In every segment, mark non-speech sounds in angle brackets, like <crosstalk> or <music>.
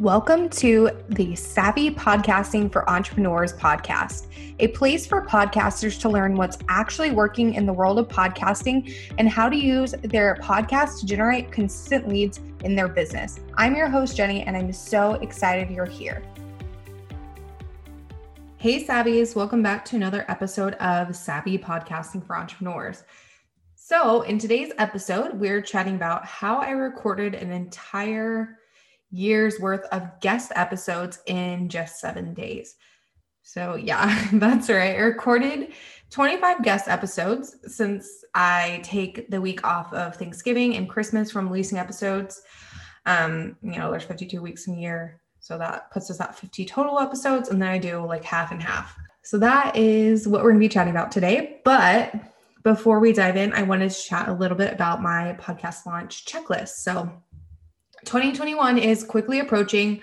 Welcome to the Savvy Podcasting for Entrepreneurs podcast, a place for podcasters to learn what's actually working in the world of podcasting and how to use their podcast to generate consistent leads in their business. I'm your host, Jenny, and I'm so excited you're here. Hey, Savvies, welcome back to another episode of Savvy Podcasting for Entrepreneurs. So, in today's episode, we're chatting about how I recorded an entire years worth of guest episodes in just seven days. So, yeah, <laughs> that's right. I recorded 25 guest episodes since I take the week off of Thanksgiving and Christmas from releasing episodes. Um, you know, there's 52 weeks in a year. So that puts us at 50 total episodes. And then I do like half and half. So that is what we're going to be chatting about today. But before we dive in, I wanted to chat a little bit about my podcast launch checklist. So 2021 is quickly approaching.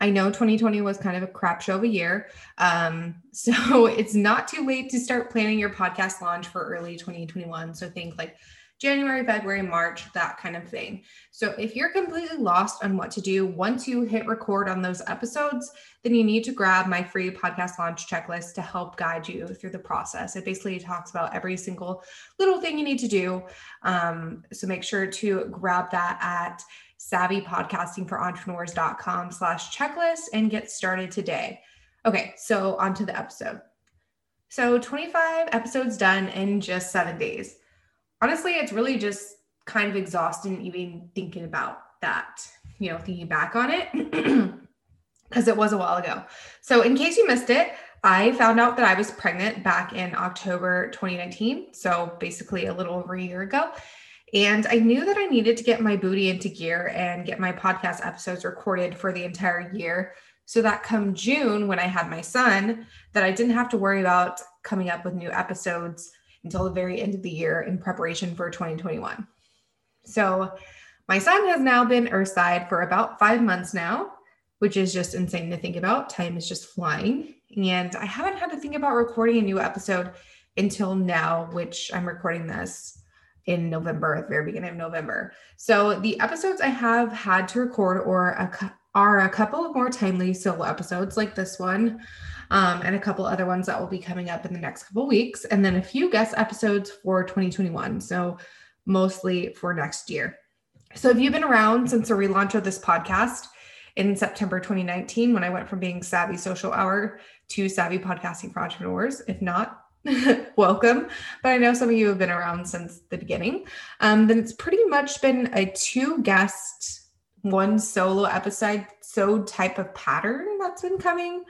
I know 2020 was kind of a crap show of a year. Um, <laughs> so it's not too late to start planning your podcast launch for early 2021. So think like January, February, March, that kind of thing. So if you're completely lost on what to do once you hit record on those episodes, then you need to grab my free podcast launch checklist to help guide you through the process. It basically talks about every single little thing you need to do. Um, so make sure to grab that at savvypodcastingforentrepreneurs.com slash checklist and get started today. Okay, so on to the episode. So 25 episodes done in just seven days. Honestly, it's really just kind of exhausting even thinking about that, you know, thinking back on it, <clears throat> because it was a while ago. So, in case you missed it, I found out that I was pregnant back in October 2019. So, basically a little over a year ago. And I knew that I needed to get my booty into gear and get my podcast episodes recorded for the entire year. So that come June, when I had my son, that I didn't have to worry about coming up with new episodes until the very end of the year in preparation for 2021. So my son has now been Earthside for about five months now, which is just insane to think about. Time is just flying. And I haven't had to think about recording a new episode until now, which I'm recording this in November, at the very beginning of November. So the episodes I have had to record or a, are a couple of more timely solo episodes like this one, um, and a couple other ones that will be coming up in the next couple weeks, and then a few guest episodes for 2021. So mostly for next year. So if you've been around since the relaunch of this podcast in September 2019, when I went from being Savvy Social Hour to Savvy Podcasting for Entrepreneurs, if not, <laughs> welcome. But I know some of you have been around since the beginning. Um, then it's pretty much been a two guest, one solo episode so type of pattern that's been coming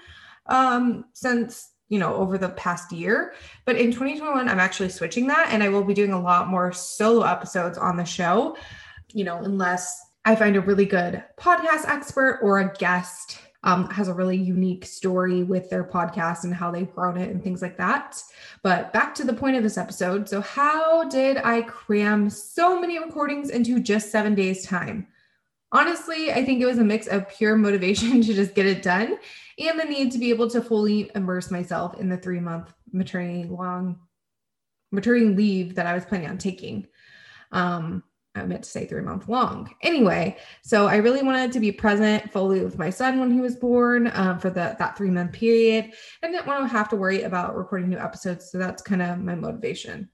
um, since you know over the past year but in 2021 i'm actually switching that and i will be doing a lot more solo episodes on the show you know unless i find a really good podcast expert or a guest um, has a really unique story with their podcast and how they've grown it and things like that. But back to the point of this episode. So, how did I cram so many recordings into just seven days' time? Honestly, I think it was a mix of pure motivation <laughs> to just get it done and the need to be able to fully immerse myself in the three month maternity long maternity leave that I was planning on taking. Um, I meant to say three month long. Anyway, so I really wanted to be present fully with my son when he was born um, for the, that three month period. and didn't want to have to worry about recording new episodes. So that's kind of my motivation.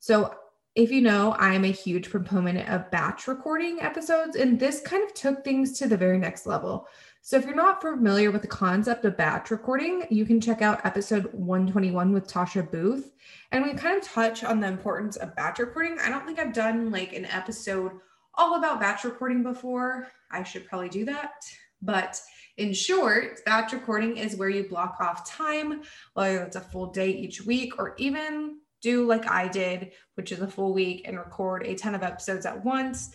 So if you know, I am a huge proponent of batch recording episodes, and this kind of took things to the very next level. So, if you're not familiar with the concept of batch recording, you can check out episode 121 with Tasha Booth. And we kind of touch on the importance of batch recording. I don't think I've done like an episode all about batch recording before. I should probably do that. But in short, batch recording is where you block off time, whether it's a full day each week or even do like I did, which is a full week and record a ton of episodes at once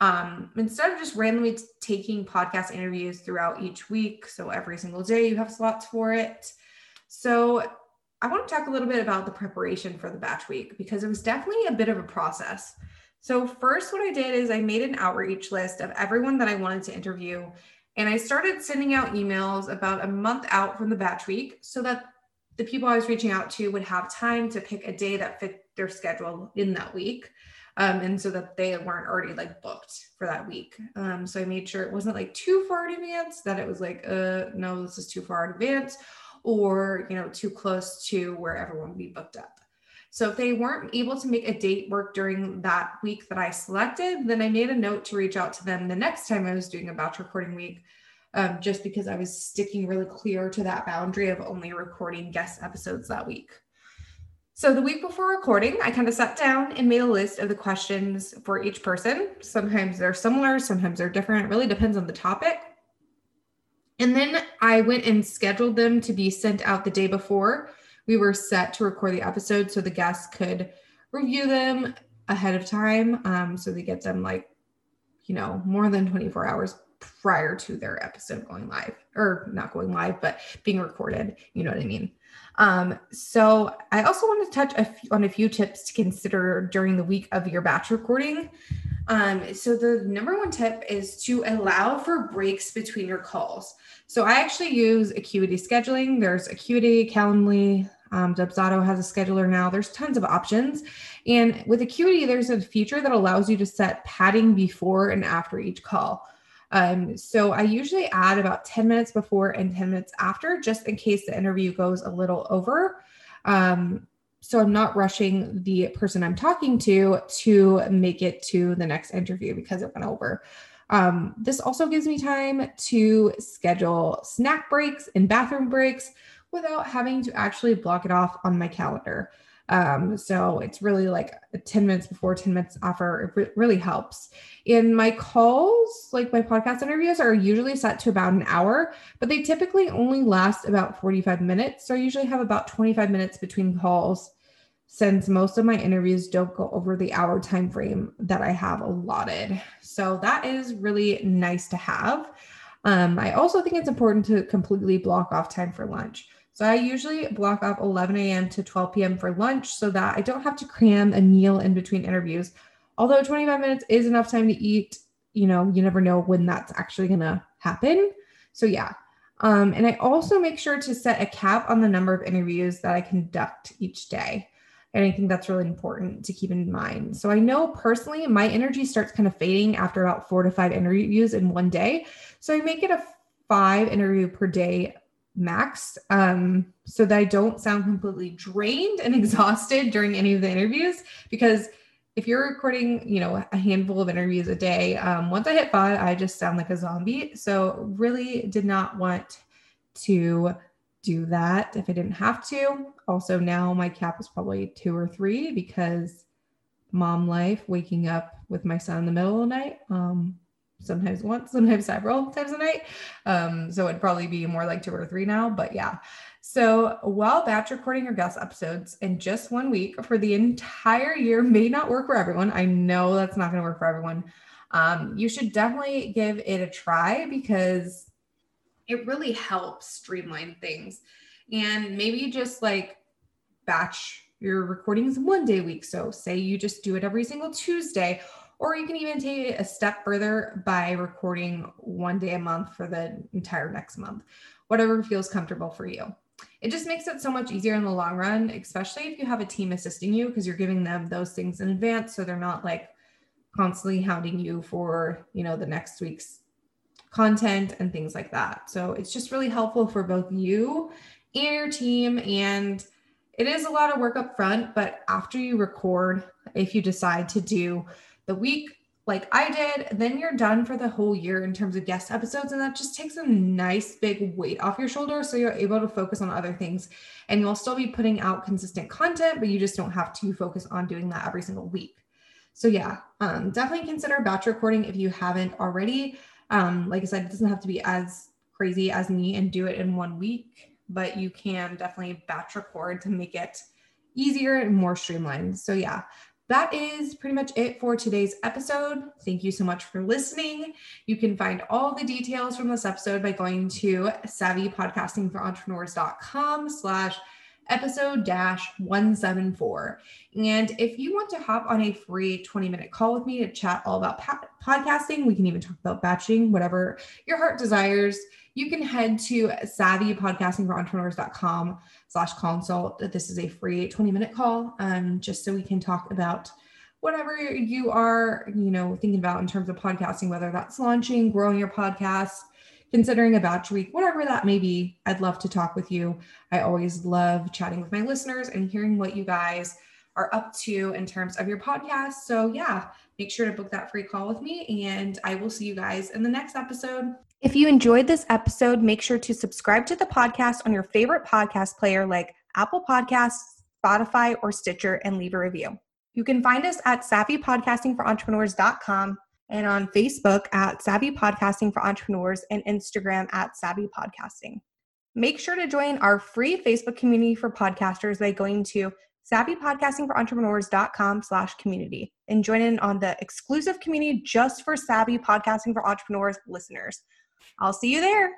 um, instead of just randomly taking podcast interviews throughout each week, so every single day you have slots for it. So I want to talk a little bit about the preparation for the batch week because it was definitely a bit of a process. So, first, what I did is I made an outreach list of everyone that I wanted to interview. And I started sending out emails about a month out from the batch week so that the people I was reaching out to would have time to pick a day that fit their schedule in that week. Um, and so that they weren't already like booked for that week. Um, so I made sure it wasn't like too far in advance that it was like, uh, no, this is too far in advance, or you know, too close to where everyone would be booked up. So if they weren't able to make a date work during that week that I selected, then I made a note to reach out to them the next time I was doing a batch recording week, um, just because I was sticking really clear to that boundary of only recording guest episodes that week. So the week before recording, I kind of sat down and made a list of the questions for each person. Sometimes they're similar, sometimes they're different. It really depends on the topic. And then I went and scheduled them to be sent out the day before we were set to record the episode so the guests could review them ahead of time. Um, so they get them like, you know, more than 24 hours prior to their episode going live or not going live, but being recorded. You know what I mean? Um, so I also want to touch on a few tips to consider during the week of your batch recording. Um, so the number one tip is to allow for breaks between your calls. So I actually use Acuity scheduling. There's Acuity, Calendly, um, Dubsado has a scheduler now. There's tons of options. And with Acuity, there's a feature that allows you to set padding before and after each call. Um, so I usually add about 10 minutes before and 10 minutes after, just in case the interview goes a little over. Um, so I'm not rushing the person I'm talking to to make it to the next interview because it went over. Um, this also gives me time to schedule snack breaks and bathroom breaks without having to actually block it off on my calendar. Um, so it's really like 10 minutes before, 10 minutes after. It re- really helps. In my calls, like my podcast interviews, are usually set to about an hour, but they typically only last about 45 minutes. So I usually have about 25 minutes between calls since most of my interviews don't go over the hour time frame that I have allotted. So that is really nice to have. Um, I also think it's important to completely block off time for lunch. So I usually block off 11 a.m. to 12 p.m. for lunch so that I don't have to cram a meal in between interviews. Although 25 minutes is enough time to eat, you know, you never know when that's actually going to happen. So yeah. Um, and I also make sure to set a cap on the number of interviews that I conduct each day. And I think that's really important to keep in mind. So I know personally, my energy starts kind of fading after about four to five interviews in one day. So I make it a five interview per day max um, so that I don't sound completely drained and <laughs> exhausted during any of the interviews. Because if you're recording, you know, a handful of interviews a day, um, once I hit five, I just sound like a zombie. So really did not want to do that if I didn't have to. Also, now my cap is probably two or three because mom life, waking up with my son in the middle of the night. Um, sometimes once, sometimes several times a night. Um, so it'd probably be more like two or three now, but yeah. So while batch recording your guest episodes in just one week for the entire year <laughs> may not work for everyone. I know that's not going to work for everyone. Um, you should definitely give it a try because it really helps streamline things. And maybe just like batch your recordings one day a week. So say you just do it every single Tuesday or you can even take it a step further by recording one day a month for the entire next month, whatever feels comfortable for you. It just makes it so much easier in the long run, especially if you have a team assisting you because you're giving them those things in advance. So they're not like constantly hounding you for, you know, the next week's content and things like that. So it's just really helpful for both you and your team. And it is a lot of work up front, but after you record, if you decide to do the week like I did, then you're done for the whole year in terms of guest episodes. And that just takes a nice big weight off your shoulder. So you're able to focus on other things and you'll still be putting out consistent content, but you just don't have to focus on doing that every single week. So yeah, um, definitely consider batch recording if you haven't already. Um, like I said, it doesn't have to be as crazy as me and do it in one week, but you can definitely batch record to make it easier and more streamlined. So yeah, that is pretty much it for today's episode. Thank you so much for listening. You can find all the details from this episode by going to savvypodcastingforentrepreneurs.com slash episode dash 174. And if you want to hop on a free 20 minute call with me to chat all about podcasting, we can even talk about batching, whatever your heart desires you can head to savvypodcastingforentrepreneurs.com slash consult. This is a free 20 minute call um, just so we can talk about whatever you are, you know, thinking about in terms of podcasting, whether that's launching, growing your podcast, considering a batch week, whatever that may be, I'd love to talk with you. I always love chatting with my listeners and hearing what you guys are up to in terms of your podcast. So, yeah, make sure to book that free call with me, and I will see you guys in the next episode. If you enjoyed this episode, make sure to subscribe to the podcast on your favorite podcast player like Apple Podcasts, Spotify, or Stitcher and leave a review. You can find us at savvypodcastingforentrepreneurs.com and on Facebook at Savvy Podcasting for Entrepreneurs and Instagram at Savvy Podcasting. Make sure to join our free Facebook community for podcasters by going to savvypodcastingforentrepreneurs.com slash community and join in on the exclusive community just for savvy podcasting for entrepreneurs listeners. I'll see you there.